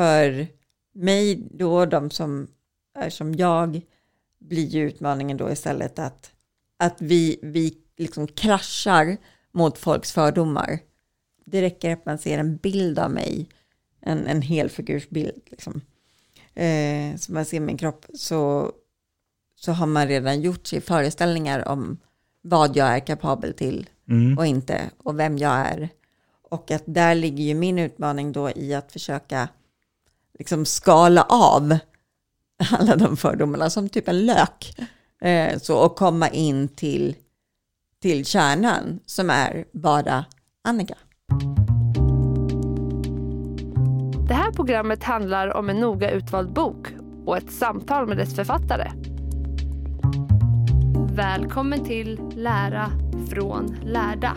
För mig då, de som är som jag, blir ju utmaningen då istället att, att vi, vi liksom kraschar mot folks fördomar. Det räcker att man ser en bild av mig, en, en helfigursbild, liksom. eh, så man ser min kropp, så, så har man redan gjort sig föreställningar om vad jag är kapabel till Mm. och inte, och vem jag är. Och att där ligger ju min utmaning då i att försöka liksom skala av alla de fördomarna som typ en lök. Eh, så, och komma in till, till kärnan som är bara Annika. Det här programmet handlar om en noga utvald bok och ett samtal med dess författare. Välkommen till Lära från lärda.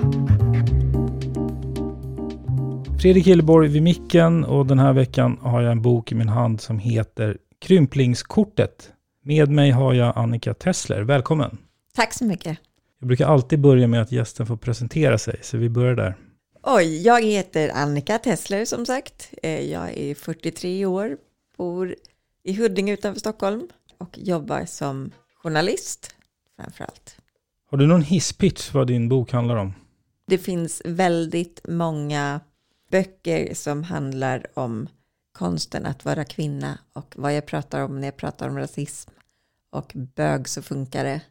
Fredrik Hilleborg vid micken och den här veckan har jag en bok i min hand som heter Krymplingskortet. Med mig har jag Annika Tessler. Välkommen! Tack så mycket. Jag brukar alltid börja med att gästen får presentera sig, så vi börjar där. Oj, jag heter Annika Tessler som sagt. Eh, Jag är 43 år, bor i Huddinge utanför Stockholm och jobbar som journalist framför allt. Har du någon hisspitch vad din bok handlar om? Det finns väldigt många böcker som handlar om konsten att vara kvinna och vad jag pratar om när jag pratar om rasism och bög så funkar det.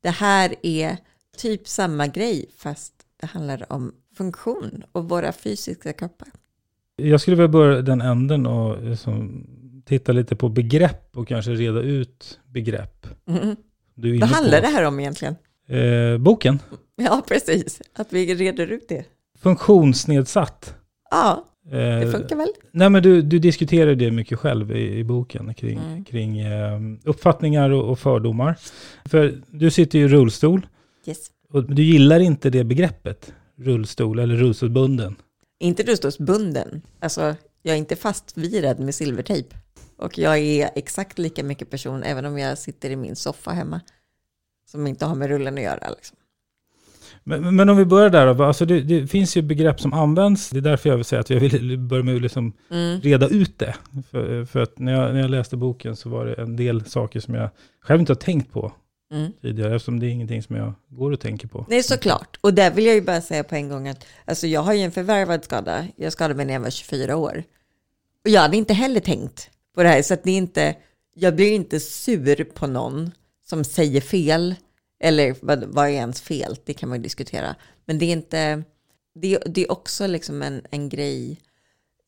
Det här är typ samma grej fast det handlar om funktion och våra fysiska kroppar. Jag skulle vilja börja den änden och liksom, titta lite på begrepp och kanske reda ut begrepp. Mm. Du Vad handlar på, det här om egentligen? Eh, boken, Ja, precis. Att vi reder ut det. funktionsnedsatt. Ja, Eh, det funkar väl? Nej, men du, du diskuterar det mycket själv i, i boken kring, Mm. kring eh, uppfattningar och, och fördomar. För du sitter ju i rullstol Yes. och du gillar inte det begreppet, rullstol eller rullstolsbunden. Inte rullstolsbunden. Alltså, jag är inte fastvirad med silvertejp. Och jag är exakt lika mycket person även om jag sitter i min soffa hemma. Som inte har med rullen att göra. Liksom. Men, men om vi börjar där då, alltså det, det finns ju begrepp som används, det är därför jag vill säga att jag vill börja med att liksom Mm. reda ut det. För, för att när jag, när jag läste boken så var det en del saker som jag själv inte har tänkt på Mm. tidigare, eftersom det är ingenting som jag går och tänker på. Nej, såklart. Och där vill jag ju bara säga på en gång att alltså, jag har ju en förvärvad skada. Jag skadade mig när jag var 24 år. Och jag hade inte heller tänkt på det här. Så att det är inte, jag blir inte sur på någon som säger fel. Eller vad, vad är ens fel? Det kan man ju diskutera. Men det är inte, det, det är också liksom en, en grej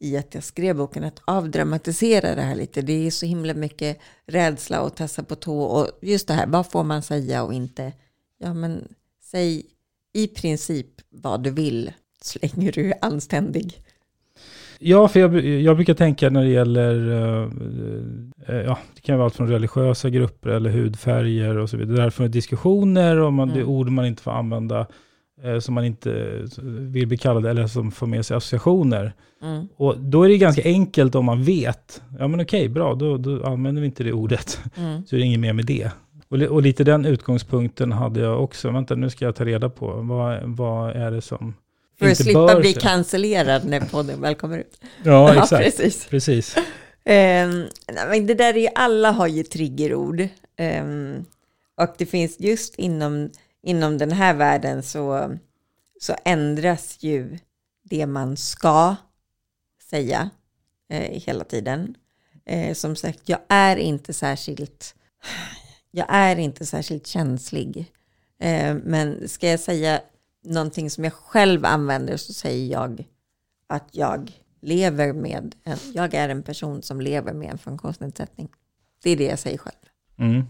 i att jag skrev boken, att avdramatisera det här lite. Det är så himla mycket rädsla och tassa på tå och just det här, vad får man säga och inte? Ja, men säg i princip vad du vill, så länge du är anständig. Ja, för jag, jag brukar tänka när det gäller, eh, eh, ja, det kan vara allt från religiösa grupper eller hudfärger och så vidare. Därför diskussioner och man, det är Mm. ord man inte får använda. eh, som man inte vill bli kallad eller som får med sig associationer. Mm. Och då är det ganska enkelt om man vet. Ja men okej, bra, då, då använder vi inte det ordet. Mm. Så är det inget mer med det. Och, och lite den utgångspunkten hade jag också. Vänta, nu ska jag ta reda på. Vad, vad är det som För att slippa bli cancellerad när podden väl kommer ut. Ja, exakt. precis. Precis. Nej, men det där är ju, alla har ju triggerord. Ehm, och det finns just inom, inom den här världen så, så ändras ju det man ska säga eh, hela tiden. Eh, som sagt, jag är inte särskilt, jag är inte särskilt känslig. Eh, men ska jag säga någonting som jag själv använder så säger jag att jag lever med, en, jag är en person som lever med en funktionsnedsättning. Det är det jag säger själv. Mm.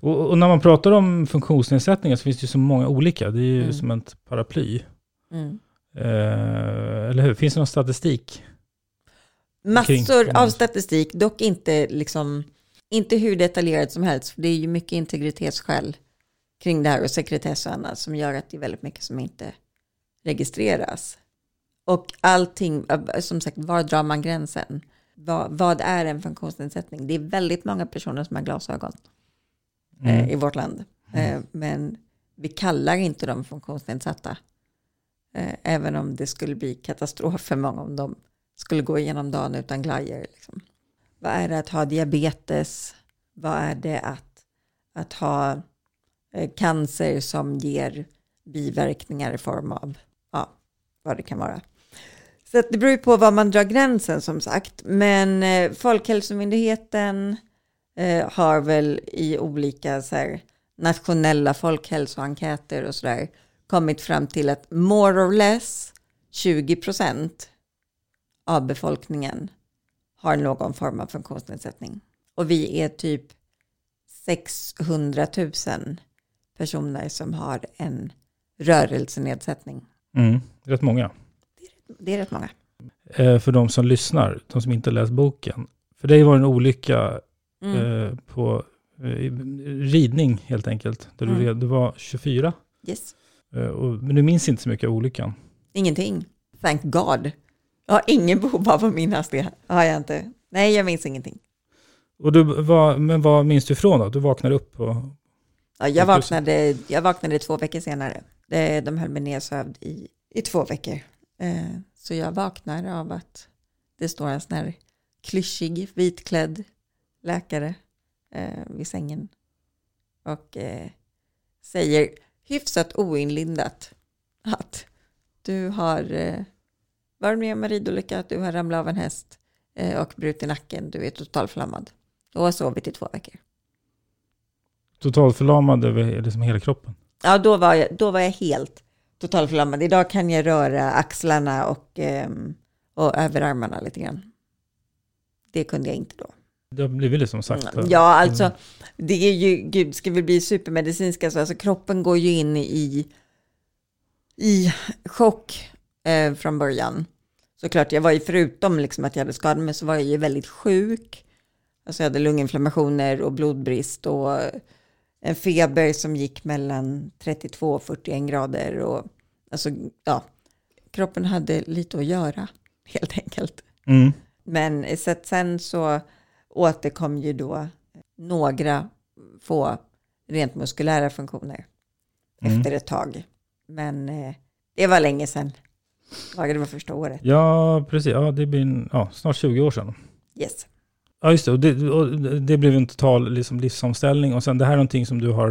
Och, och när man pratar om funktionsnedsättningar så finns det ju så många olika. Det är ju Mm. som ett paraply. Mm. Eh, eller hur? Finns det någon statistik? Massor Kring- av statistik, dock inte, liksom, inte hur detaljerat som helst. För det är ju mycket integritetsskäl kring det här och sekretess och annat som gör att det är väldigt mycket som inte registreras. Och allting, äh, som sagt, var drar man gränsen? Vad, vad är en funktionsnedsättning? Det är väldigt många personer som har glasögon eh, Mm. i vårt land. Eh, men vi kallar inte dem funktionsnedsatta. Eh, även om det skulle bli katastrof för många om de skulle gå igenom dagen utan glajjor. Liksom. Vad är det att ha diabetes? Vad är det att, att ha eh, Eh, cancer som ger biverkningar i form av ja, vad det kan vara. Så att det beror ju på var man drar gränsen som sagt. Men eh, Folkhälsomyndigheten eh, har väl i olika så här, nationella folkhälsoenkäter och sådär kommit fram till att more or less 20 procent av befolkningen har någon form av funktionsnedsättning. Och vi är typ 600 000 personer som har en rörelsenedsättning. Mm. Rätt många. Det är rätt många. Eh, för de som lyssnar, de som inte läst boken. För dig var det en olycka Mm. eh, på eh, ridning helt enkelt. Där Mm. du, du var 24. Yes. Eh, och, men du minns inte så mycket av olyckan. Ingenting. Thank God. Jag har ingen behov av att minnas det. Har jag inte. Nej, jag minns ingenting. Och du, vad, men vad minns du ifrån då? Du vaknade upp och... Ja, jag, vaknade, jag vaknade två veckor senare. De höll mig nedsövd i, i två veckor. Eh, Så jag vaknar av att det står en sån här klyschig, vitklädd läkare eh, vid sängen. Och eh, säger hyfsat oinlindat att du har varit med om en ridolycka, att du har ramlat av en häst och brutit nacken, du är totalförlamad. Och har sovit i två veckor. Totalförlamad över liksom hela kroppen. Ja, då var jag, då var jag helt totalförlamad. Idag kan jag röra axlarna och, ehm, och överarmarna lite grann. Det kunde jag inte då. Det har blivit liksom sagt. Ja, alltså, det är ju, gud, ska vi bli supermedicinska så, alltså kroppen går ju in i, i chock eh, från början. Såklart, jag var ju förutom liksom att jag hade skadat mig så var jag ju väldigt sjuk. Alltså jag hade lunginflammationer och blodbrist och en feber som gick mellan 32 och 41 grader. Och, alltså, ja, kroppen hade lite att göra, helt enkelt. Mm. Men så att sen så återkom ju då några få rent muskulära funktioner Mm. efter ett tag. Men eh, det var länge sedan. Ja, Det var första året. Ja, precis. Ja, det blir en, ja, snart 20 år sedan. Yes. Ja, just det. Och det, och det blev en total liksom, livsomställning. Och sen det här är någonting som du har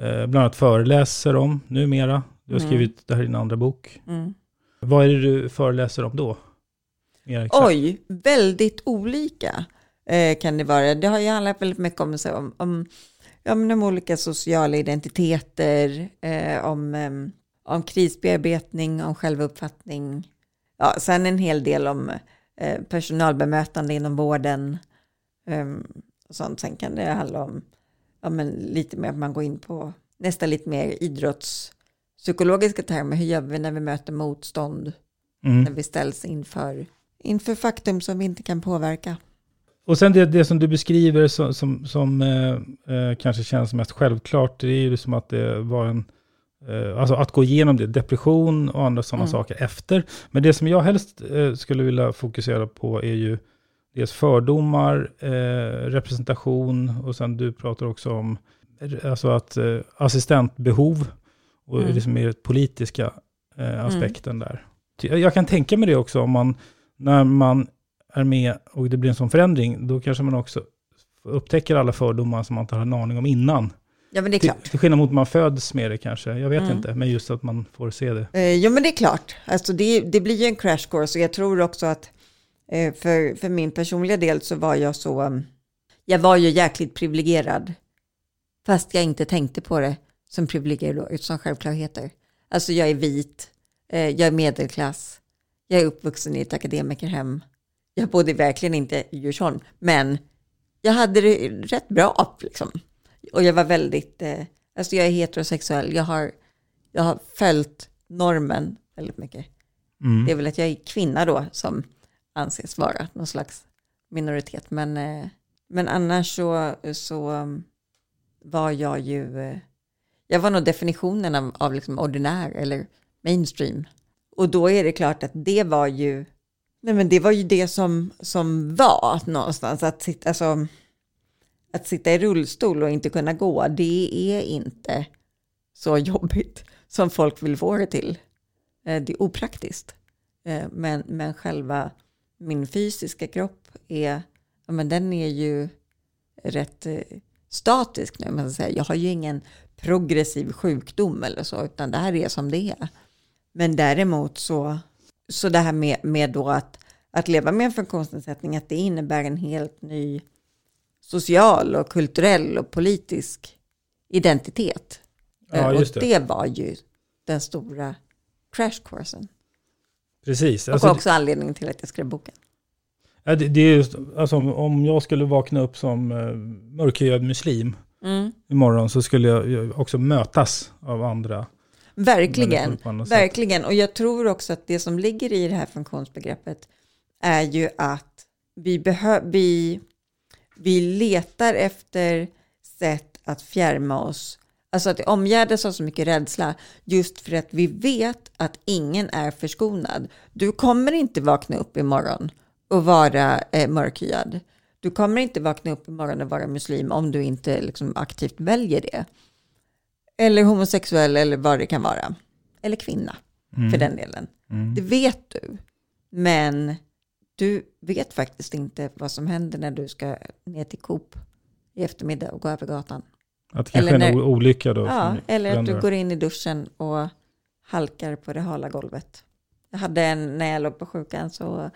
eh, bland annat föreläser om numera. Du har Mm. skrivit det här i din andra bok. Mm. Vad är det du föreläser om då? Oj, väldigt olika eh, kan det vara. Det har ju handlat väldigt mycket om, så, om, om, om de olika sociala identiteter, eh, om, om krisbearbetning, om självuppfattning. Ja, sen en hel del om eh, personalbemötande inom vården. em, och sånt. Sen kan det handla om ja, men lite mer att man går in på nästan lite mer idrottspsykologiska termer. Hur gör vi när vi möter motstånd? när Mm. vi ställs inför, inför faktum som vi inte kan påverka. Och sen det, det som du beskriver som, som, som eh, eh, kanske känns mest självklart, det är ju som att det var en alltså att gå igenom det, depression och andra sådana Mm. saker efter. Men det som jag helst eh, skulle vilja fokusera på är ju dels fördomar, eh, representation och sen du pratar också om eh, alltså att eh, assistentbehov och Mm. liksom mer politiska eh, aspekten där. Ty- Jag kan tänka mig det också om man, när man är med och det blir en sån förändring, då kanske man också upptäcker alla fördomar som man inte har en aning om innan. Ja, men det är Till, klart. till skillnad mot man föds med det kanske, jag vet Mm. inte, men just att man får se det. Eh, jo, men det är klart. Alltså, det, det blir ju en crash course och jag tror också att eh, för, för min personliga del så var jag så, um, jag var ju jäkligt privilegierad. Fast jag inte tänkte på det som privilegierad som självklarheter. Alltså jag är vit, eh, jag är medelklass, jag är uppvuxen i ett akademikerhem. Jag bodde verkligen inte i Djursholm, men jag hade det rätt bra liksom. Och jag var väldigt, eh, alltså jag är heterosexuell, jag har, jag har följt normen väldigt mycket. Mm. Det är väl att jag är kvinna då som anses vara någon slags minoritet. Men, eh, men annars så, så um, var jag ju, eh, jag var nog definitionen av, av liksom ordinär eller mainstream. Och då är det klart att det var ju, nej men det var ju det som, som var någonstans. Att sitta, alltså, att sitta i rullstol och inte kunna gå, det är inte så jobbigt som folk vill få det till. Eh, det är opraktiskt. Eh, men, men själva min fysiska kropp är, men den är ju rätt eh, statisk nu. Man säga. Jag har ju ingen progressiv sjukdom eller så, utan det här är som det är. Men däremot så, så det här med, med då att, att leva med en funktionsnedsättning, att det innebär en helt ny social och kulturell och politisk identitet. Ja, Eh, och det. det var ju den stora crash coursen. Precis. Och Alltså, också anledningen till att jag skrev boken. ja, det, det är just, alltså, om- jag skulle vakna upp som uh, mörkhyad muslim Mm. imorgon så skulle jag också mötas av andra. Verkligen, verkligen. Och jag tror också att det som ligger i det här funktionsbegreppet är ju att vi, behö- vi, vi letar efter sätt att fjärma oss. Alltså att det omgärdas av så mycket rädsla just för att vi vet att ingen är förskonad. Du kommer inte vakna upp imorgon och vara eh, mörkhyad. Du kommer inte vakna upp imorgon och vara muslim om du inte liksom, aktivt väljer det. Eller homosexuell eller vad det kan vara. Eller kvinna för den delen. Mm. Det vet du. Men du vet faktiskt inte vad som händer när du ska ner till Coop i eftermiddag och gå över gatan. Att det kanske Eller en olycka då. Ja, eller att du går in i duschen och halkar på det hala golvet. Jag hade en, när jag låg på sjukan så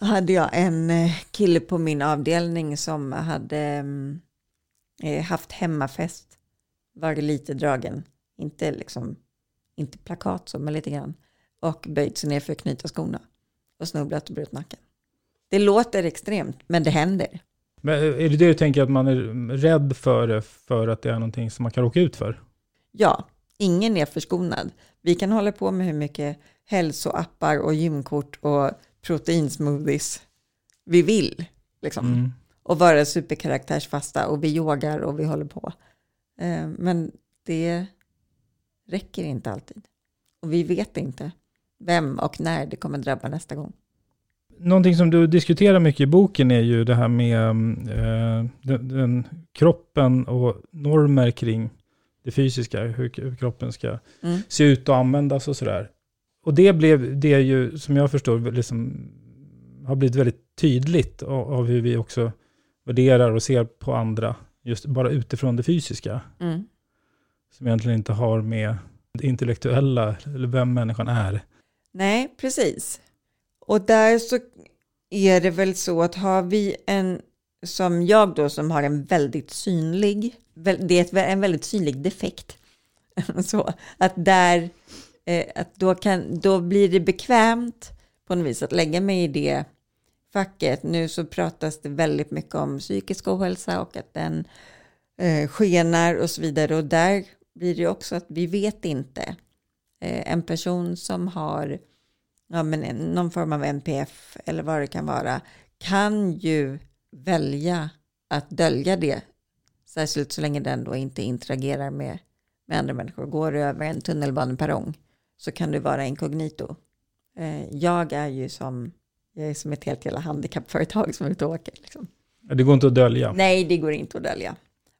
hade jag en eh, kille på min avdelning som hade mm, eh, haft hemmafest, varit lite dragen, inte liksom, inte plakat så, men lite grann, och böjt sig ner för att knyta skorna och snubblat och brutit nacken. Det låter extremt, men det händer. Men är det det du tänker att man är rädd för det för att det är någonting som man kan råka ut för? Ja, ingen är förskonad. Vi kan hålla på med hur mycket hälsoappar och gymkort och proteinsmoothies vi vill. Liksom. Mm. Och vara superkaraktärsfasta och vi yogar och vi håller på. Eh, Men det räcker inte alltid. Och vi vet inte vem och när det kommer drabba nästa gång. Någonting som du diskuterar mycket i boken är ju det här med eh, den, den kroppen och normer kring det fysiska, hur, hur kroppen ska Mm. se ut och användas och sådär. Och det blev det ju, som jag förstår, liksom, har blivit väldigt tydligt av, av hur vi också värderar och ser på andra, just bara utifrån det fysiska, Mm. som egentligen inte har med det intellektuella, eller vem människan är. Nej, precis. Och där så är det väl så att har vi en, som jag då, som har en väldigt synlig, det är en väldigt synlig defekt. Så att där, eh, att då, kan, då blir det bekvämt på något vis att lägga mig i det facket. Nu så pratas det väldigt mycket om psykisk ohälsa och att den eh, skenar och så vidare. Och där blir det också att vi vet inte. Eh, en person som har ja, men en- någon form av NPF eller vad det kan vara kan ju välja att dölja det. Särskilt så länge den då inte interagerar med, med andra människor. Går du över en tunnelbaneperrong så kan du vara inkognito. Eh, jag är ju som, jag är som ett helt jävla handikappföretag som är ute och åker. Liksom. Det går inte att dölja. Nej, det går inte att dölja.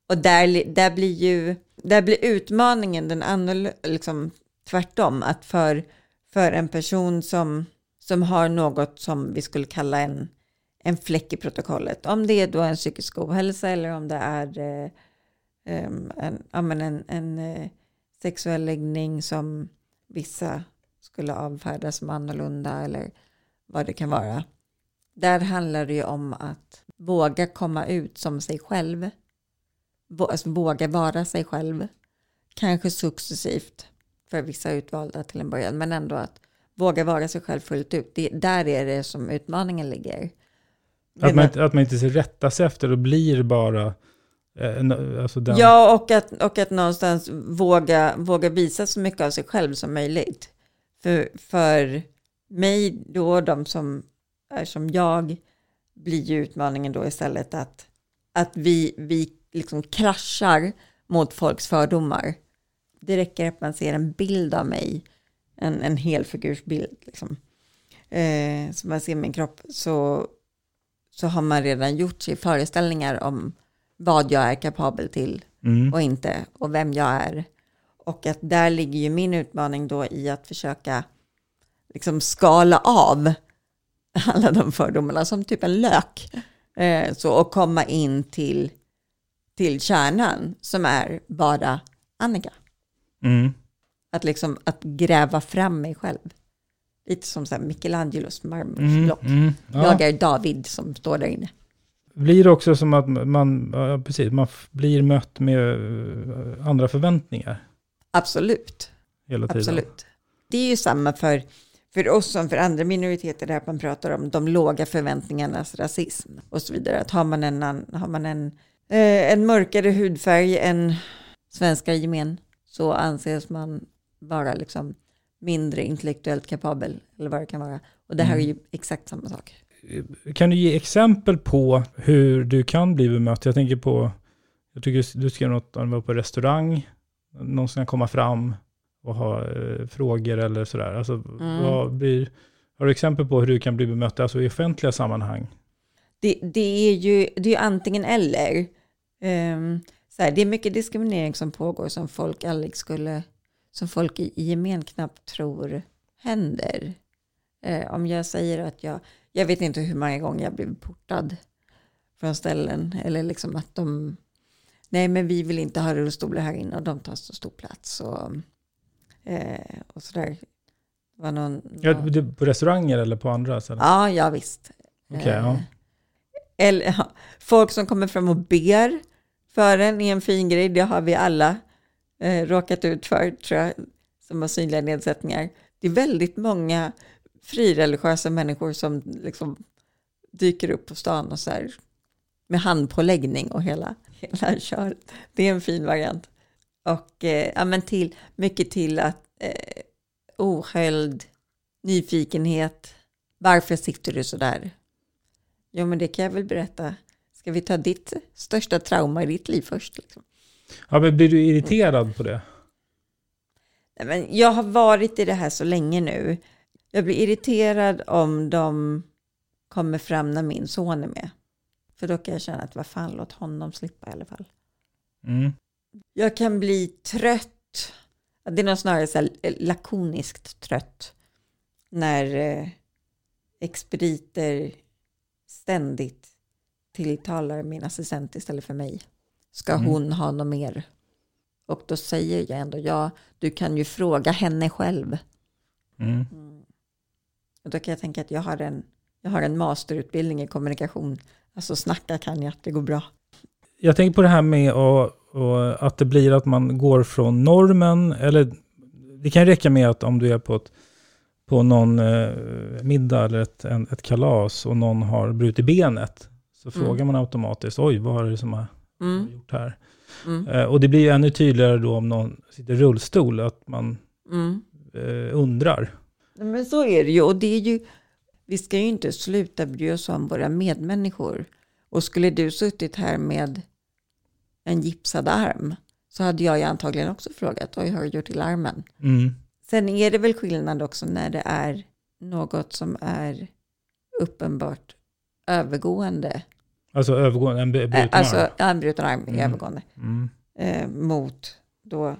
Och där, där blir ju, där blir utmaningen den annorlunda, liksom tvärtom, att för, för en person som, som har något som vi skulle kalla en, en fläck i protokollet, om det är då en psykisk ohälsa eller om det är eh, en, ja, men en, en eh, sexuell läggning som vissa skulle avfärda som annorlunda eller vad det kan vara. Där handlar det ju om att våga komma ut som sig själv. Alltså våga vara sig själv. Kanske successivt för vissa utvalda till en början, men ändå att våga vara sig själv fullt ut. Det, där är det som utmaningen ligger. Att man, att man inte ser rätta sig efter och blir bara Eh, alltså den... Ja, och att, och att någonstans våga, våga visa så mycket av sig själv som möjligt. För, för mig då, de som är som jag, blir ju utmaningen då istället att, att vi, vi liksom kraschar mot folks fördomar. Det räcker att man ser en bild av mig, en, en helfigursbild, liksom. eh, som man ser min kropp, så, så har man redan gjort sig föreställningar om vad jag är kapabel till mm. och inte och vem jag är. Och att där ligger ju min utmaning då i att försöka liksom skala av alla de fördomarna som typ en lök. Eh, så, och komma in till, till kärnan som är bara Annika. Mm. Att liksom att gräva fram mig själv. Lite som så här Michelangelos marmorsblock. Mm, mm, ja. Jag är David som står där inne blir det också som att man, ja, precis, man blir mött med eh, andra förväntningar? Absolut. Hela tiden. Absolut. Det är ju samma för, för oss som för andra minoriteter, där man pratar om de låga förväntningarnas rasism och så vidare. Att har man en, har man en, eh, en mörkare hudfärg än svenskar gemen så anses man vara liksom mindre intellektuellt kapabel, eller vad det kan vara. Och det här mm. är ju exakt samma sak kan du ge exempel på hur du kan bli bemött? Jag tänker på, jag tycker du skrev något om du var på restaurang, någon som kan komma fram och ha eh, frågor eller sådär. Alltså, mm. blir, har du exempel på hur du kan bli bemött alltså i offentliga sammanhang? Det, det är ju det är antingen eller. Um, så här, det är mycket diskriminering som pågår som folk aldrig skulle, som folk i, i gemen knappt tror händer. Uh, om jag säger att jag, jag vet inte hur många gånger jag blivit portad från ställen. Eller liksom att de, nej men vi vill inte ha rullstolar här inne och de tar så stor plats. Och, eh, och sådär. var någon, ja, på restauranger eller på andra ställen? Ja, ja visst. Okay, ja. Eh, eller folk som kommer fram och ber Fören är en fin grej, det har vi alla eh, råkat ut för, tror jag, som har synliga nedsättningar. Det är väldigt många frireligiösa människor som liksom dyker upp på stan och så här med handpåläggning och hela, hela köret. Det är en fin variant. Och eh, ja, men till, mycket till att eh, ohöljd, nyfikenhet. Varför sitter du så där? Jo, men det kan jag väl berätta. Ska vi ta ditt största trauma i ditt liv först? Liksom? Ja, men blir du irriterad på det? Nej, men jag har varit i det här så länge nu jag blir irriterad om de kommer fram när min son är med. För då kan jag känna att vad fan, låt honom slippa i alla fall. Mm. Jag kan bli trött. Det är nog snarare så här lakoniskt trött. När eh, expediter ständigt tilltalar min assistent istället för mig. Ska mm. hon ha något mer? Och då säger jag ändå, ja, du kan ju fråga henne själv. Mm. mm. Och då kan jag tänka att jag har en, jag har en masterutbildning i kommunikation. Alltså snacka kan jag, det går bra. Jag tänker på det här med och, och att det blir att man går från normen, eller det kan räcka med att om du är på, ett, på någon eh, middag eller ett, en, ett kalas och någon har brutit benet, så mm. frågar man automatiskt, oj, vad är det som har mm. gjort här? Mm. Eh, och det blir ännu tydligare då om någon sitter i rullstol, att man mm. eh, undrar. Men så är det ju. Och det är ju, vi ska ju inte sluta bry oss om våra medmänniskor. Och skulle du suttit här med en gipsad arm så hade jag ju antagligen också frågat, vad har du gjort i armen? Mm. Sen är det väl skillnad också när det är något som är uppenbart övergående. Alltså övergående, en bruten alltså, arm. ja, en bruten arm Mm. övergående. Mm. Eh, mot då,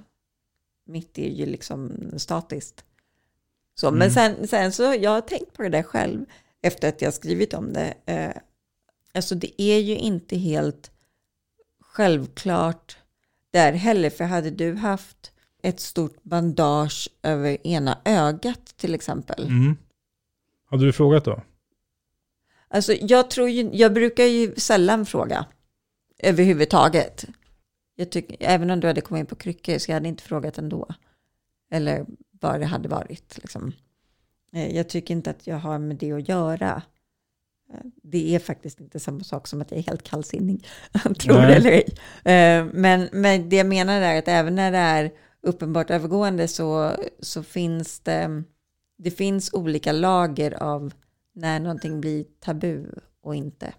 mitt är ju liksom statiskt. Så, Men Mm. sen, sen så, jag har tänkt på det där själv efter att jag skrivit om det. Eh, alltså det är ju inte helt självklart där heller, för hade du haft ett stort bandage över ena ögat till exempel. Mm. Hade du frågat då? Alltså jag tror ju, jag brukar ju sällan fråga överhuvudtaget. Jag tycker, även om du hade kommit in på kryckor så jag hade inte frågat ändå. Eller vad det hade varit. Liksom. Eh, Jag tycker inte att jag har med det att göra. Eh, Det är faktiskt inte samma sak som att jag är helt kallsinnig, tror det eller ej. Eh, Men, men det jag menar är att även när det är uppenbart övergående så, så finns det, det finns olika lager av när någonting blir tabu och inte.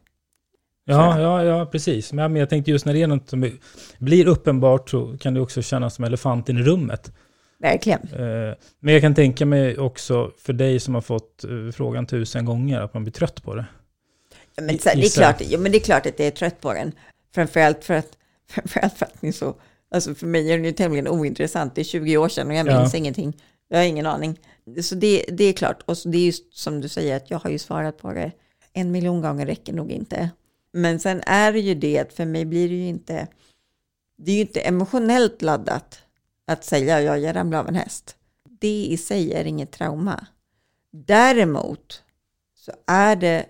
Ja, ja, ja, precis. Men jag tänkte just när det är något som blir uppenbart så kan det också kännas som elefanten i rummet. Verkligen. Eh, Men jag kan tänka mig också för dig som har fått eh, frågan tusen gånger att man blir trött på det. Ja, Men, det, är klart, ja, men det är klart att jag är trött på den. Framförallt för att, framförallt för att ni så, alltså för mig är den ju tämligen ointressant. Det är 20 år sedan och jag Ja. minns ingenting. Jag har ingen aning. Så det, det är klart. Och så det är ju som du säger att jag har ju svarat på det. En miljon gånger räcker nog inte. Men sen är det ju det att för mig blir det ju inte, det är ju inte emotionellt laddat att säga ja, jag ramlade av en häst. Det i sig är inget trauma. Däremot så är det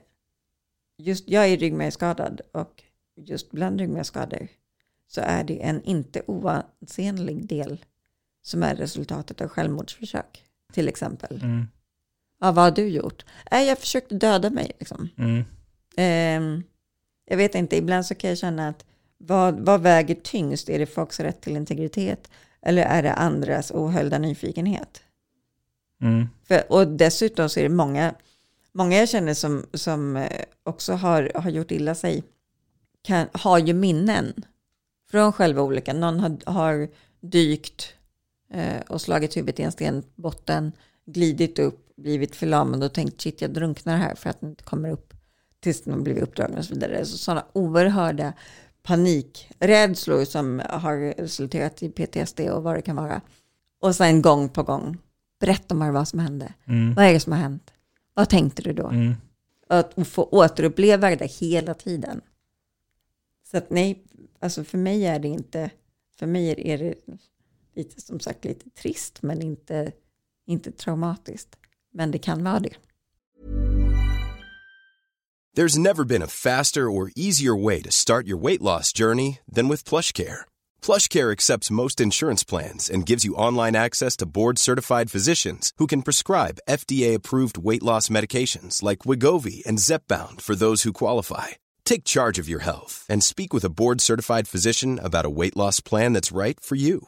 just jag är ryggmärgsskadad och just bland ryggmärgsskador så är det en inte oansenlig del som är resultatet av självmordsförsök till exempel. Mm. Ja, vad har du gjort? Nej, jag försökte döda mig liksom. Mm. Ehm, jag vet inte, ibland så kan jag känna att vad, vad väger tyngst? Är det folks rätt till integritet eller är det andras ohöljda nyfikenhet? Mm. För, och dessutom så är det många, många jag känner som, som eh, också har, har gjort illa sig, kan, har ju minnen från själva olyckan. Någon har, har dykt eh, och slagit huvudet i en stenbotten, glidit upp, blivit förlamad och tänkt shit jag drunknar här för att den inte kommer upp tills den har blivit uppdragen och så vidare. Så sådana oerhörda panikrädslor som har resulterat i PTSD och vad det kan vara. Och sen gång på gång, berätta mig vad som hände. Mm. Vad är det som har hänt? Vad tänkte du då? Mm. Att få återuppleva det där hela tiden. Så att nej, alltså för mig är det inte, för mig är det lite som sagt lite trist men inte, inte traumatiskt. Men det kan vara det. There's never been a faster or easier way to start your weight loss journey than with PlushCare. PlushCare accepts most insurance plans and gives you online access to board-certified physicians who can prescribe FDA-approved weight loss medications like Wigovi and Zepbound for those who qualify. Take charge of your health and speak with a board-certified physician about a weight loss plan that's right for you.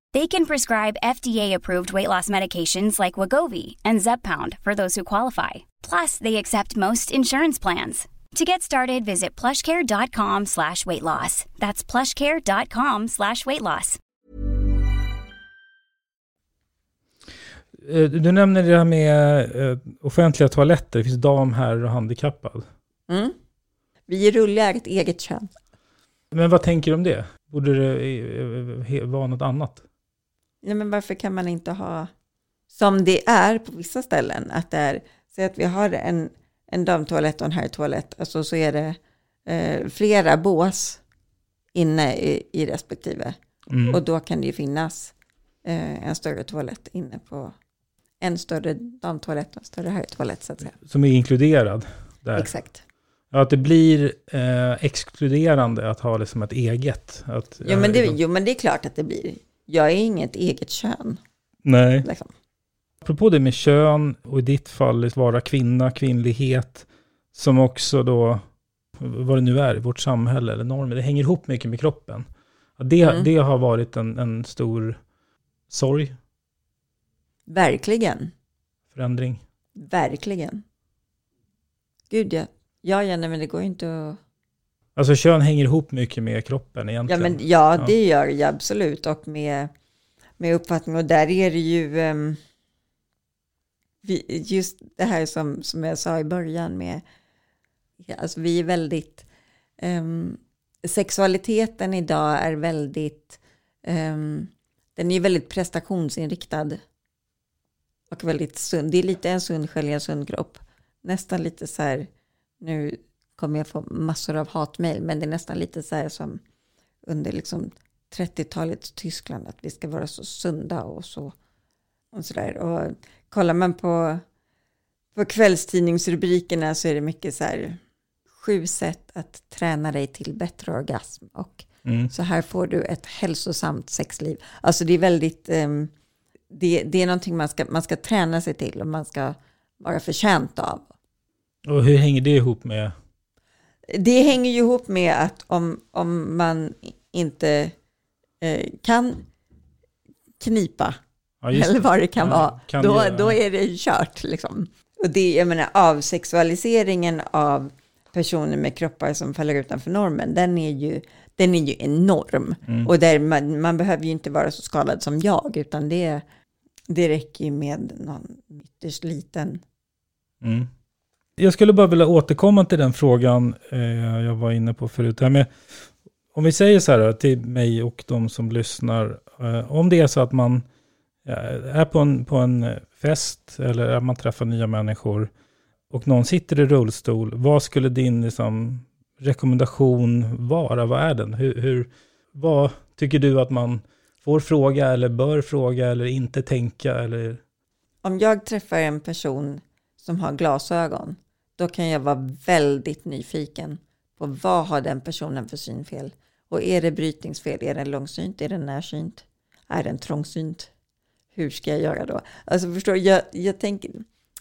They can prescribe FDA-approved weight loss medications like Wagovi and Zepbound for those who qualify. Plus, they accept most insurance plans. To get started, visit plushcare.com slash weight loss. That's plushcare.com slash weight loss. Eh, Du nämner det här med eh, offentliga toaletter. Det finns dam, herr och handikappad. Mm. Vi rullar ett eget kön. Men vad tänker du om det? Borde det eh, vara något annat? Ja, men varför kan man inte ha som det är på vissa ställen. Att det är, så att vi har en, en damtoalett och en herrtoalett, alltså så är det eh, flera bås inne i, i respektive. Mm. Och då kan det ju finnas eh, en större toalett inne på en större damtoalett och en större herrtoalett så att säga. Som är inkluderad där. Exakt. Ja, att det blir eh, exkluderande att ha liksom ett eget. Att, Jo men, det, liksom- jo men det är klart att det blir. Jag är inget eget kön. Nej. Liksom. Apropå det med kön och i ditt fall vara kvinna, kvinnlighet, som också då, vad det nu är i vårt samhälle eller normer, det hänger ihop mycket med kroppen. Det, Mm. det har varit en, en stor sorg, Verkligen. förändring. Verkligen. Gud ja. Ja, nej, men det går ju inte att... Alltså kön hänger ihop mycket med kroppen Ja, egentligen. men, ja det gör det absolut. Och med, med uppfattning. Och där är det ju... ehm, vi, just det här som, som jag sa i början med... ja, Alltså vi är väldigt... ehm, sexualiteten idag är väldigt... ehm, den är väldigt prestationsinriktad. Och väldigt sund. Det är lite en sund själ i en sund kropp. Nästan lite så här... Nu kommer jag få massor av hatmejl, men det är nästan lite så här som under liksom 30-talets Tyskland, att vi ska vara så sunda och så. Och så där. Och kollar man på, på kvällstidningsrubrikerna så är det mycket så här sju sätt att träna dig till bättre orgasm och Mm. så här får du ett hälsosamt sexliv. Alltså det är väldigt, ehm, det, det är någonting man ska, man ska träna sig till och man ska vara förtjänt av. Och hur hänger det ihop med, Det hänger ju ihop med att om, om man inte eh, kan knipa, Ja, eller vad det kan Ja, vara, kan då, det- då är det kört. Liksom. Och det, jag menar, avsexualiseringen av personer med kroppar som faller utanför normen, den är ju, den är ju enorm. Mm. Och där man, man behöver ju inte vara så skadad som jag, utan det, det räcker ju med någon ytterst liten Mm. Jag skulle bara vilja återkomma till den frågan eh, jag var inne på förut. Det här med, om vi säger så här till mig och de som lyssnar. Eh, om det är så att man eh, är på en, på en fest eller att man träffar nya människor och någon sitter i rullstol. Vad skulle din liksom, rekommendation vara? Vad är den? Hur, hur, vad tycker du att man får fråga eller bör fråga eller inte tänka? Eller, om jag träffar en person som har glasögon, då kan jag vara väldigt nyfiken på vad har den personen för synfel? Och är det brytningsfel? Är den långsynt? Är den närsynt? Är den trångsynt? Hur ska jag göra då? Alltså förstår jag, jag tänker,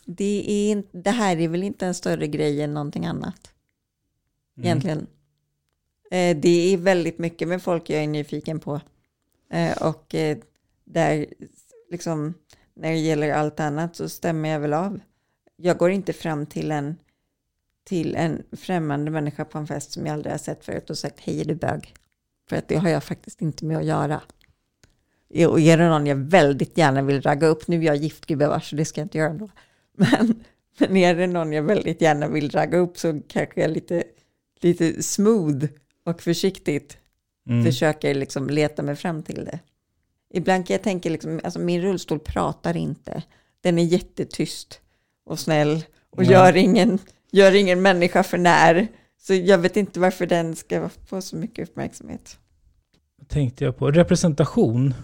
det, är, det här är väl inte en större grej än någonting annat. Egentligen. Eh, det är väldigt mycket med folk jag är nyfiken på. Eh, och eh, där, liksom, när det gäller allt annat så stämmer jag väl av. Jag går inte fram till en, till en främmande människa på en fest som jag aldrig har sett förut och sagt hej är du bög? För att det har jag faktiskt inte med att göra. Och är det någon jag väldigt gärna vill ragga upp, nu är jag gift gubevars så det ska jag inte göra ändå. Men, men är det någon jag väldigt gärna vill ragga upp så kanske jag lite, lite smooth och försiktigt Mm. försöker liksom leta mig fram till det. Ibland kan jag tänka, liksom, alltså min rullstol pratar inte. Den är jättetyst och snäll och Ja. gör, ingen, gör ingen människa för när. Så jag vet inte varför den ska få så mycket uppmärksamhet. tänkte jag på. Representation.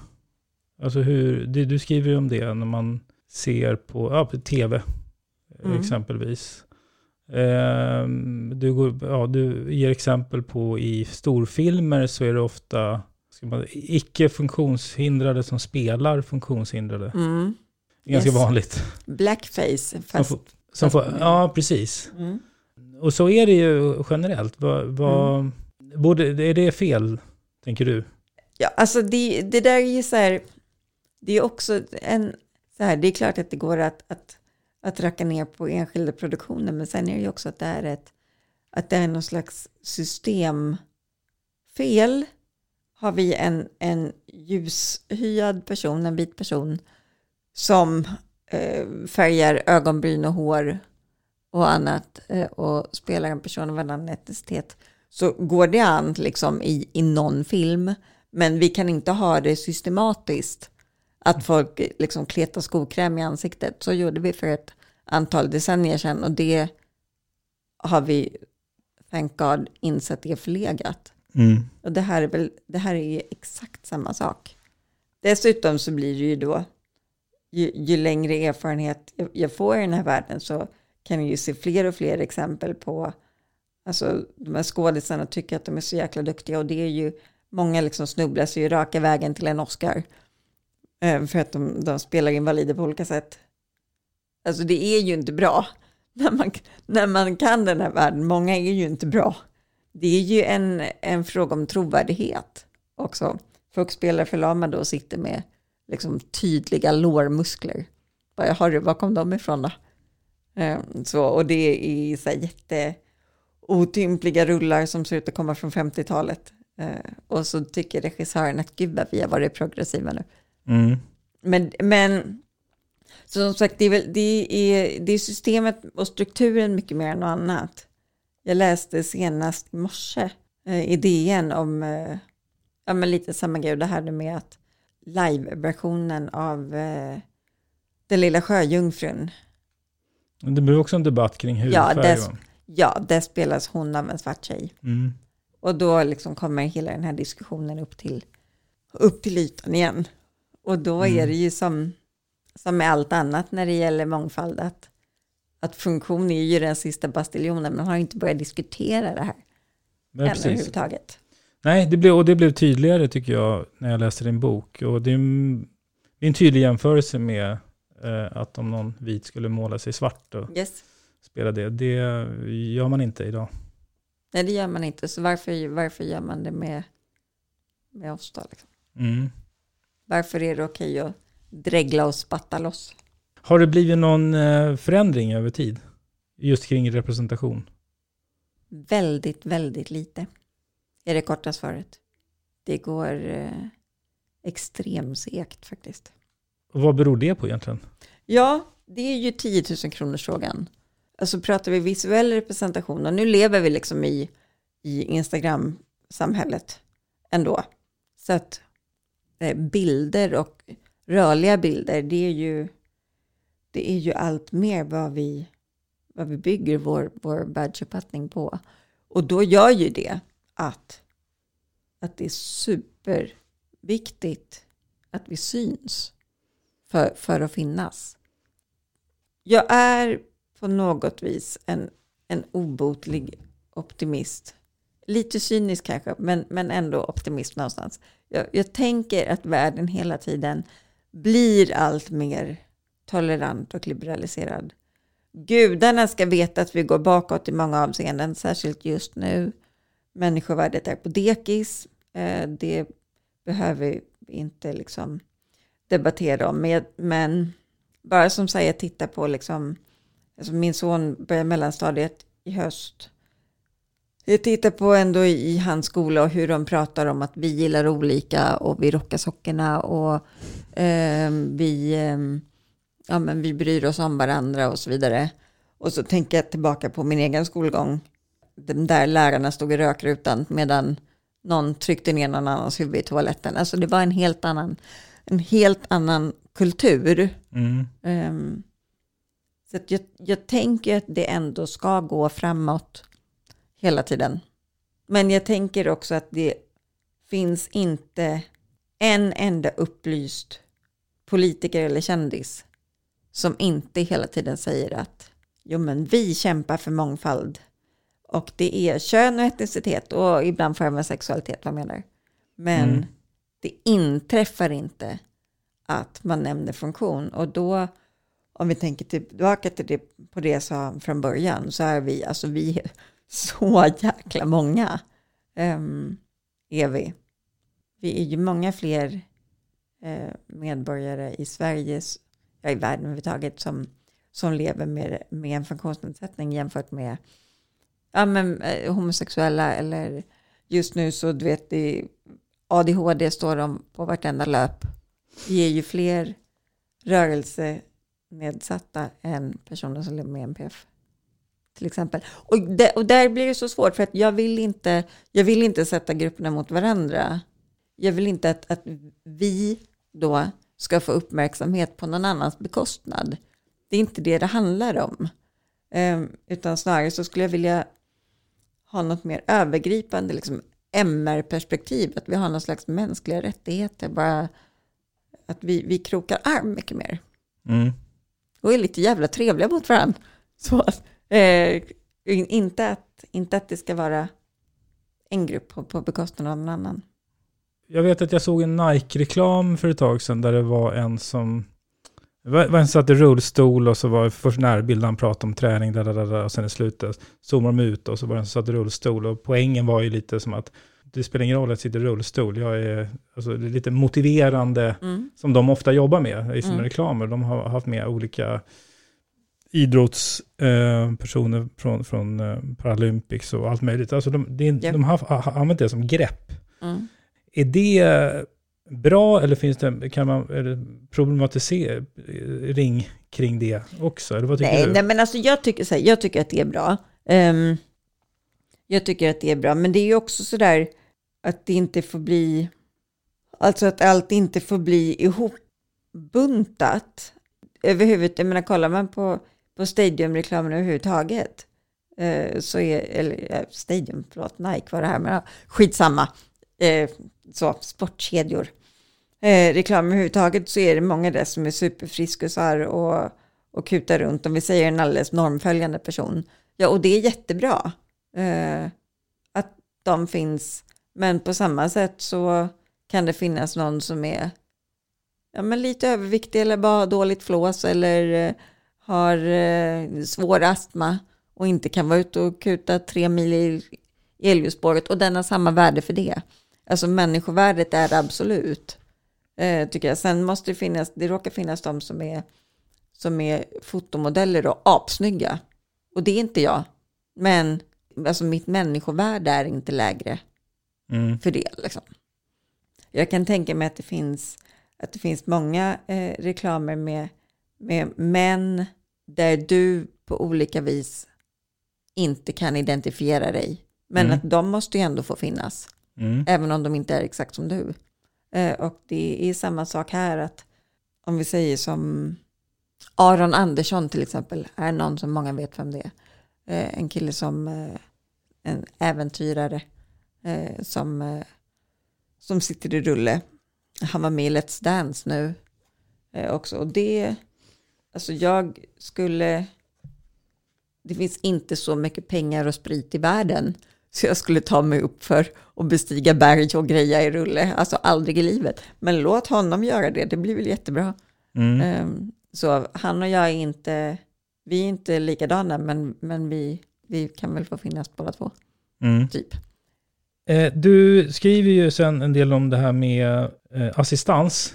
Alltså hur, det, du skriver ju om det när man ser på, ja, på tv Mm. exempelvis. Ehm, du, går, ja, du ger exempel på i storfilmer så är det ofta ska man, icke funktionshindrade som spelar funktionshindrade. Mm. Ganska Yes. vanligt. Blackface, fast... som får, ja, precis. Mm. Och så är det ju generellt. Vad, vad, borde, är det fel, tänker du? Ja, alltså det, det där är ju så här, det är också en, så här, det är klart att det går att, att, att racka ner på enskilda produktioner, men sen är det ju också att det är ett, att det är någon slags systemfel. Har vi en, en ljushyad person, en vit person, som färgar ögonbryn och hår och annat eh, och spelar en person av en annan etnicitet så går det an liksom i, i någon film men vi kan inte ha det systematiskt att folk liksom kletar skokräm i ansiktet. Så gjorde vi för ett antal decennier sedan och det har vi, thank God, insett är förlegat. Mm. Och det här är väl, det här är ju exakt samma sak. Dessutom så blir det ju då, ju, ju längre erfarenhet jag, får i den här världen så kan jag ju se fler och fler exempel på, alltså de här skådisarna tycker att de är så jäkla duktiga och det är ju, många liksom snubblar sig ju raka vägen till en Oscar. Eh, för att de, de spelar invalider på olika sätt. Alltså det är ju inte bra när man, när man kan den här världen. Många är ju inte bra. Det är ju en, en fråga om trovärdighet också. Folk spelar förlamade och sitter med liksom tydliga lårmuskler. Bara, Harry, var kom de ifrån då? Eh, så, och det är så här jätte otympliga rullar som ser ut att komma från 50-talet. Eh, och så tycker regissören att gud vad vi har varit progressiva nu. Mm. Men, men så som sagt, det är, väl, det, är, det är systemet och strukturen mycket mer än något annat. Jag läste senast i morse eh, i DN om eh, ja, men lite samma grej, det här med att live-versionen av eh, Den lilla sjöjungfrun, Det blir också en debatt kring ja, hudfärg. där, va? ja, där spelas hon av en svart tjej. Mm. Och då liksom kommer hela den här diskussionen upp till, upp till ytan igen. Och då Mm. är det ju som, som med allt annat när det gäller mångfald, att, att funktion är ju den sista bastiljonen, man har ju inte börjat diskutera det här Nej, än precis. överhuvudtaget. Nej, det blev, och det blev tydligare tycker jag när jag läste din bok. Och det är en, det är en tydlig jämförelse med eh, att om någon vit skulle måla sig svart och Yes. spela det. Det gör man inte idag. Nej, det gör man inte, så varför, varför gör man det med, med oss då? Liksom? Mm. Varför är det okej att dregla och spatta loss? Har det blivit någon eh, förändring över tid? Just kring representation? Väldigt, väldigt lite är det korta svaret. Det går eh, extremt segt faktiskt. Och vad beror det på egentligen? Ja, det är ju 10 000 kronors frågan. Alltså pratar vi visuell representation och nu lever vi liksom i, i Instagram-samhället ändå. Så att eh, bilder och rörliga bilder, det är ju, det är ju allt mer vad vi, vad vi bygger vår, vår världsuppfattning på. Och då gör ju det att, att det är superviktigt att vi syns för, för att finnas. Jag är på något vis en, en obotlig optimist. Lite cynisk kanske, men, men ändå optimist någonstans. Jag, jag tänker att världen hela tiden blir allt mer tolerant och liberaliserad. Gudarna ska veta att vi går bakåt i många avseenden, särskilt just nu. Människovärdet är på dekis. Eh, det behöver vi inte liksom debattera om. Men, men bara som säger titta på liksom, alltså min son börjar mellanstadiet i höst. Jag tittar på ändå i hans skola och hur de pratar om att vi gillar olika och vi rockar sockerna och eh, vi, eh, ja, men vi bryr oss om varandra och så vidare. Och så tänker jag tillbaka på min egen skolgång. De där lärarna stod i rökrutan medan någon tryckte ner någon annans huvud i toaletten. Alltså det var en helt annan, en helt annan kultur. Mm. Um, så jag, jag tänker att det ändå ska gå framåt hela tiden. Men jag tänker också att det finns inte en enda upplyst politiker eller kändis som inte hela tiden säger att jo men vi kämpar för mångfald och det är kön och etnicitet och ibland får även sexualitet, vad jag menar. Men Mm. det inträffar inte att man nämner funktion och då om vi tänker tillbaka till det på det jag sa från början så är vi, alltså vi är så jäkla många um, är vi. Vi är ju många fler eh, medborgare i Sverige, ja i världen överhuvudtaget som, som lever med, med en funktionsnedsättning jämfört med ja, men, eh, homosexuella eller just nu så du vet det, ADHD står de på vartenda löp. ger är ju fler rörelsenedsatta än personer som lever med NPF. Till exempel. Och, det, och där blir det så svårt för att jag vill inte, jag vill inte sätta grupperna mot varandra. Jag vill inte att, att vi då ska få uppmärksamhet på någon annans bekostnad. Det är inte det det handlar om. Um, utan snarare så skulle jag vilja ha något mer övergripande liksom, MR-perspektiv. Att vi har någon slags mänskliga rättigheter. Bara att vi, vi krokar arm mycket mer. Mm. Och är lite jävla trevliga mot varandra. Så, eh, inte, att, inte att det ska vara en grupp på, på bekostnad av en annan. Jag vet att jag såg en Nike-reklam för ett tag sedan där det var en som det var en satt i rullstol och så var först närbild han pratade om träning, där, där, där, och sen i slutet zoomar de ut och så var det en som satt i rullstol. Och poängen var ju lite som att det spelar ingen roll att jag sitter i rullstol. Jag är, alltså, det är lite motiverande, Mm. som de ofta jobbar med i sina Mm. reklamer. De har haft med olika idrottspersoner eh, från, från eh, Paralympics och allt möjligt. Alltså de, det, Ja. de har, har använt det som grepp. Mm. Är det bra eller finns det, kan man problematisering kring det också? Eller vad tycker Nej, du? nej, men alltså jag tycker, så här, jag tycker att det är bra. Ehm, jag tycker att det är bra, men det är ju också så där att det inte får bli, alltså att allt inte får bli ihopbuntat överhuvudtaget. Jag menar, kollar man på, på Stadium-reklamen överhuvudtaget, eh, så är, eller eh, Stadium, förlåt, Nike var det här, men ja, skitsamma, eh, så, sportkedjor. Eh, reklam överhuvudtaget så är det många där som är superfriskusar och och kutar runt, om vi säger en alldeles normföljande person. Ja, och det är jättebra eh, att de finns. Men på samma sätt så kan det finnas någon som är ja, men lite överviktig eller bara har dåligt flås eller eh, har eh, svår astma och inte kan vara ute och kuta tre mil i elljusspåret och den har samma värde för det. Alltså människovärdet är absolut, eh, tycker jag. Sen måste det finnas, det råkar finnas de som är som är fotomodeller och apsnygga. Och det är inte jag. Men alltså mitt människovärde är inte lägre Mm. för det. Liksom. Jag kan tänka mig att det finns, att det finns många eh, reklamer med, med män där du på olika vis inte kan identifiera dig. Men Mm. att de måste ju ändå få finnas. Mm. Även om de inte är exakt som du. Eh, och det är samma sak här att om vi säger som Aron Andersson till exempel är någon som många vet vem det är. Eh, en kille som eh, en äventyrare eh, som, eh, som sitter i rulle. Han var med i Let's Dance nu eh, också. Och det, alltså jag skulle, det finns inte så mycket pengar och sprit i världen. Så jag skulle ta mig upp för att bestiga berg och greja i rulle. Alltså aldrig i livet. Men låt honom göra det, det blir väl jättebra. Mm. Ehm, så han och jag är inte, vi är inte likadana, men, men vi, vi kan väl få finnas båda två, Mm. typ. Eh, du skriver ju sen en del om det här med eh, assistans,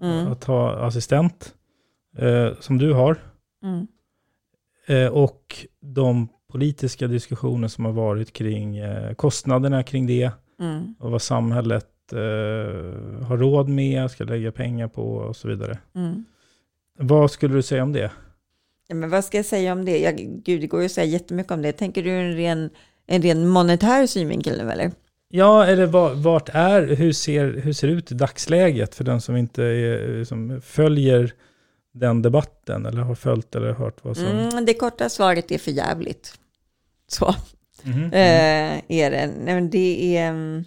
Mm. att ha assistent, eh, som du har. Mm. Eh, och de politiska diskussioner som har varit kring eh, kostnaderna kring det Mm. och vad samhället eh, har råd med, ska lägga pengar på och så vidare. Mm. Vad skulle du säga om det? Ja, men vad ska jag säga om det? Jag, gud, det går ju att säga jättemycket om det. Tänker du en ren, en ren monetär synvinkel nu eller? Ja, eller va- vart är, hur ser, hur ser det ut i dagsläget för den som inte är, som följer den debatten eller har följt eller hört vad som... Mm, det korta svaret är för jävligt. Så. Mhm. Eh, är det. Nej, men det, är, mm,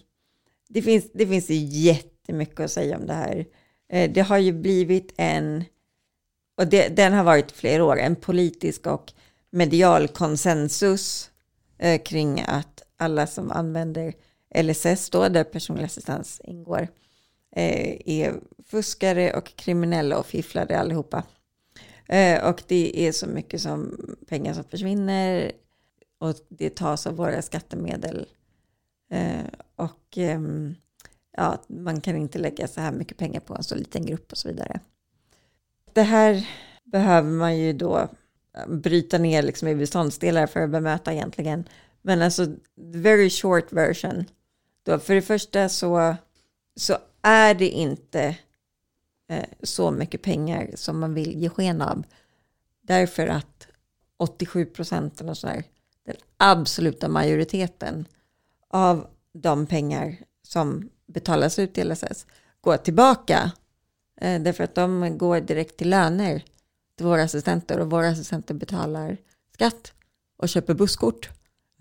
det, finns, det finns jättemycket att säga om det här. Eh, det har ju blivit en, och det, den har varit flera år, en politisk och medial konsensus eh, kring att alla som använder LSS, då, där personlig assistans ingår, är fuskare och kriminella och fifflare allihopa. Och det är så mycket som pengar som försvinner och det tas av våra skattemedel. Eh, och eh, ja, man kan inte lägga så här mycket pengar på en så liten grupp och så vidare. Det här behöver man ju då eh, bryta ner liksom i beståndsdelar för att bemöta egentligen. Men alltså, the very short version. Då, för det första så, så är det inte eh, så mycket pengar som man vill ge sken av. Därför att 87 procent eller så här, den absoluta majoriteten av de pengar som betalas ut till LSS går tillbaka Eh, därför att de går direkt till löner till våra assistenter och våra assistenter betalar skatt och köper busskort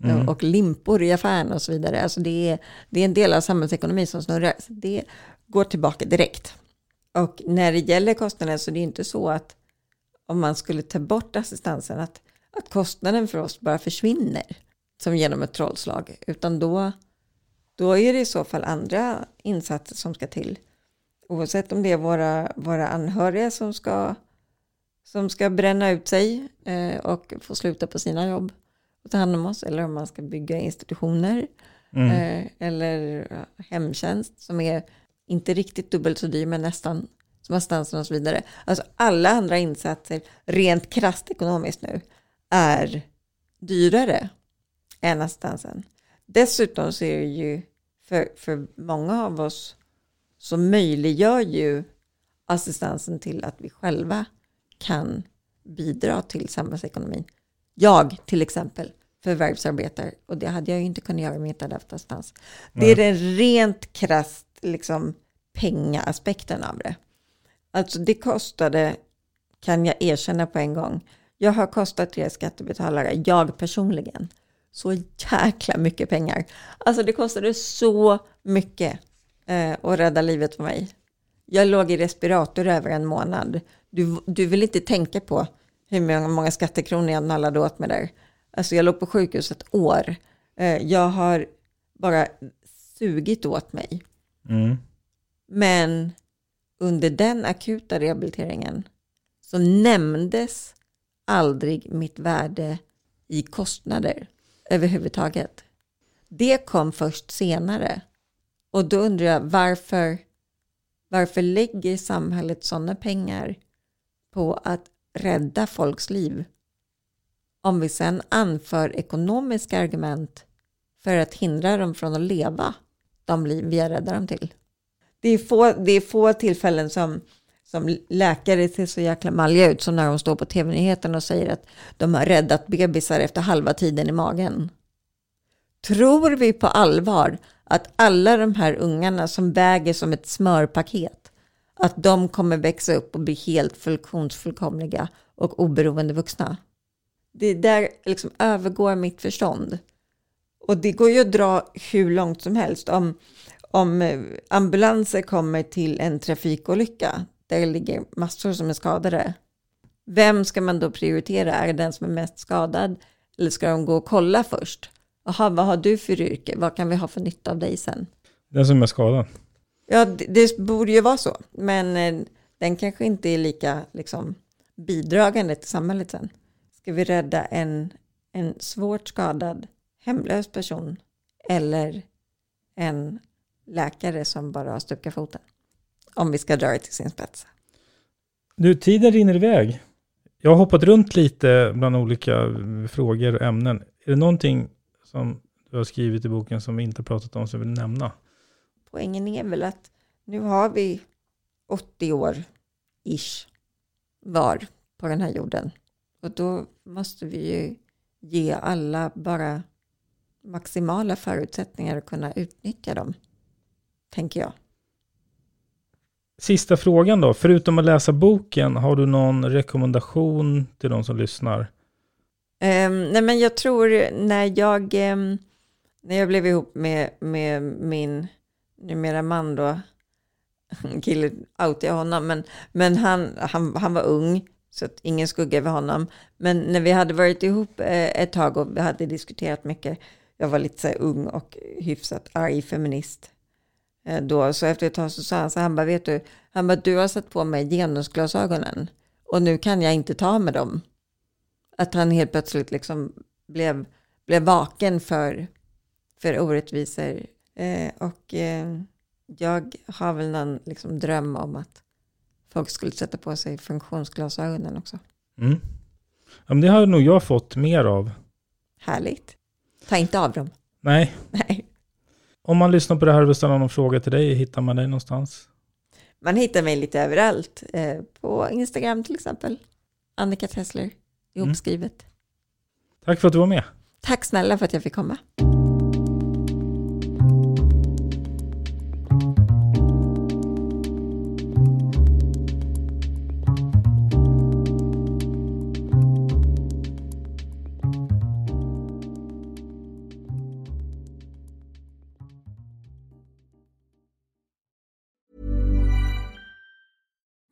Mm. och limpor i affären och så vidare. Alltså det, är, det är en del av samhällsekonomin som snurrar. Så det går tillbaka direkt. Och när det gäller kostnaden så är det inte så att om man skulle ta bort assistansen att, att kostnaden för oss bara försvinner som genom ett trollslag. Utan då, då är det i så fall andra insatser som ska till. Oavsett om det är våra, våra anhöriga som ska, som ska bränna ut sig eh, och få sluta på sina jobb och ta hand om oss. Eller om man ska bygga institutioner. Mm. Eh, eller hemtjänst som är inte riktigt dubbelt så dyr men nästan som assistansen och så vidare. Alltså alla andra insatser rent krasst ekonomiskt nu är dyrare än assistansen. Dessutom så är det ju för, för många av oss så möjliggör ju assistansen till att vi själva kan bidra till samhällsekonomin. Jag till exempel förvärvsarbetar och det hade jag ju inte kunnat göra om jag inte hade haft assistans. Det är den rent krasst liksom pengaaspekten av det. Alltså det kostade, kan jag erkänna på en gång, jag har kostat er skattebetalare, jag personligen, så jäkla mycket pengar. Alltså det kostade så mycket eh, att rädda livet för mig. Jag låg i respirator över en månad. Du, du vill inte tänka på hur många, många skattekronor jag nallade åt mig där. Alltså jag låg på sjukhus ett år. Eh, jag har bara sugit åt mig. Mm. Men under den akuta rehabiliteringen så nämndes aldrig mitt värde i kostnader överhuvudtaget. Det kom först senare. Och då undrar jag varför, varför lägger samhället sådana pengar på att rädda folks liv? Om vi sen anför ekonomiska argument för att hindra dem från att leva de liv vi har räddat dem till. Det är få, det är få tillfällen som, som läkare ser så jäkla malliga ut som när de står på tv-nyheterna och säger att de har räddat bebisar efter halva tiden i magen. Tror vi på allvar att alla de här ungarna som väger som ett smörpaket, att de kommer växa upp och bli helt funktionsfullkomliga och oberoende vuxna? Det där liksom övergår mitt förstånd. Och det går ju att dra hur långt som helst. Om, om ambulanser kommer till en trafikolycka det ligger massor som är skadade. Vem ska man då prioritera? Är det den som är mest skadad? Eller ska de gå och kolla först? Jaha, vad har du för yrke? Vad kan vi ha för nytta av dig sen? Den som är skadad. Ja, det, det borde ju vara så. Men eh, den kanske inte är lika liksom, bidragande till samhället sen. Ska vi rädda en, en svårt skadad hemlös person eller en läkare som bara har stuckat foten? Om vi ska dra det till sin spets. Du, tiden rinner iväg. Jag har hoppat runt lite bland olika frågor och ämnen. Är det någonting som du har skrivit i boken som vi inte pratat om som du vill nämna? Poängen är väl att nu har vi 80 år ish var på den här jorden. Och då måste vi ju ge alla bara maximala förutsättningar att kunna utnyttja dem, tänker jag. Sista frågan då. Förutom att läsa boken, har du någon rekommendation till de som lyssnar? Um, nej men jag tror när jag, um, när jag blev ihop med, med min numera man då, kille out jag honom, men, men han, han, han var ung, så att ingen skugga över honom. Men när vi hade varit ihop eh, ett tag och vi hade diskuterat mycket, jag var lite så här ung och hyfsat arg feminist eh, då, så efter ett tag så sa han så han bara, vet du, han bara, du har satt på mig genusglasögonen och nu kan jag inte ta med dem. Att han helt plötsligt liksom blev, blev vaken för, för orättvisor. Eh, och eh, jag har väl någon liksom dröm om att folk skulle sätta på sig funktionsglasögonen också. Mm. Ja, men det har nog jag fått mer av. Härligt. Ta inte av dem. Nej. Nej. Om man lyssnar på det här och vill ställa någon fråga till dig, hittar man dig någonstans? Man hittar mig lite överallt. Eh, på Instagram till exempel. Annika Tessler, ihopskrivet. Mm. Tack för att du var med. Tack snälla för att jag fick komma.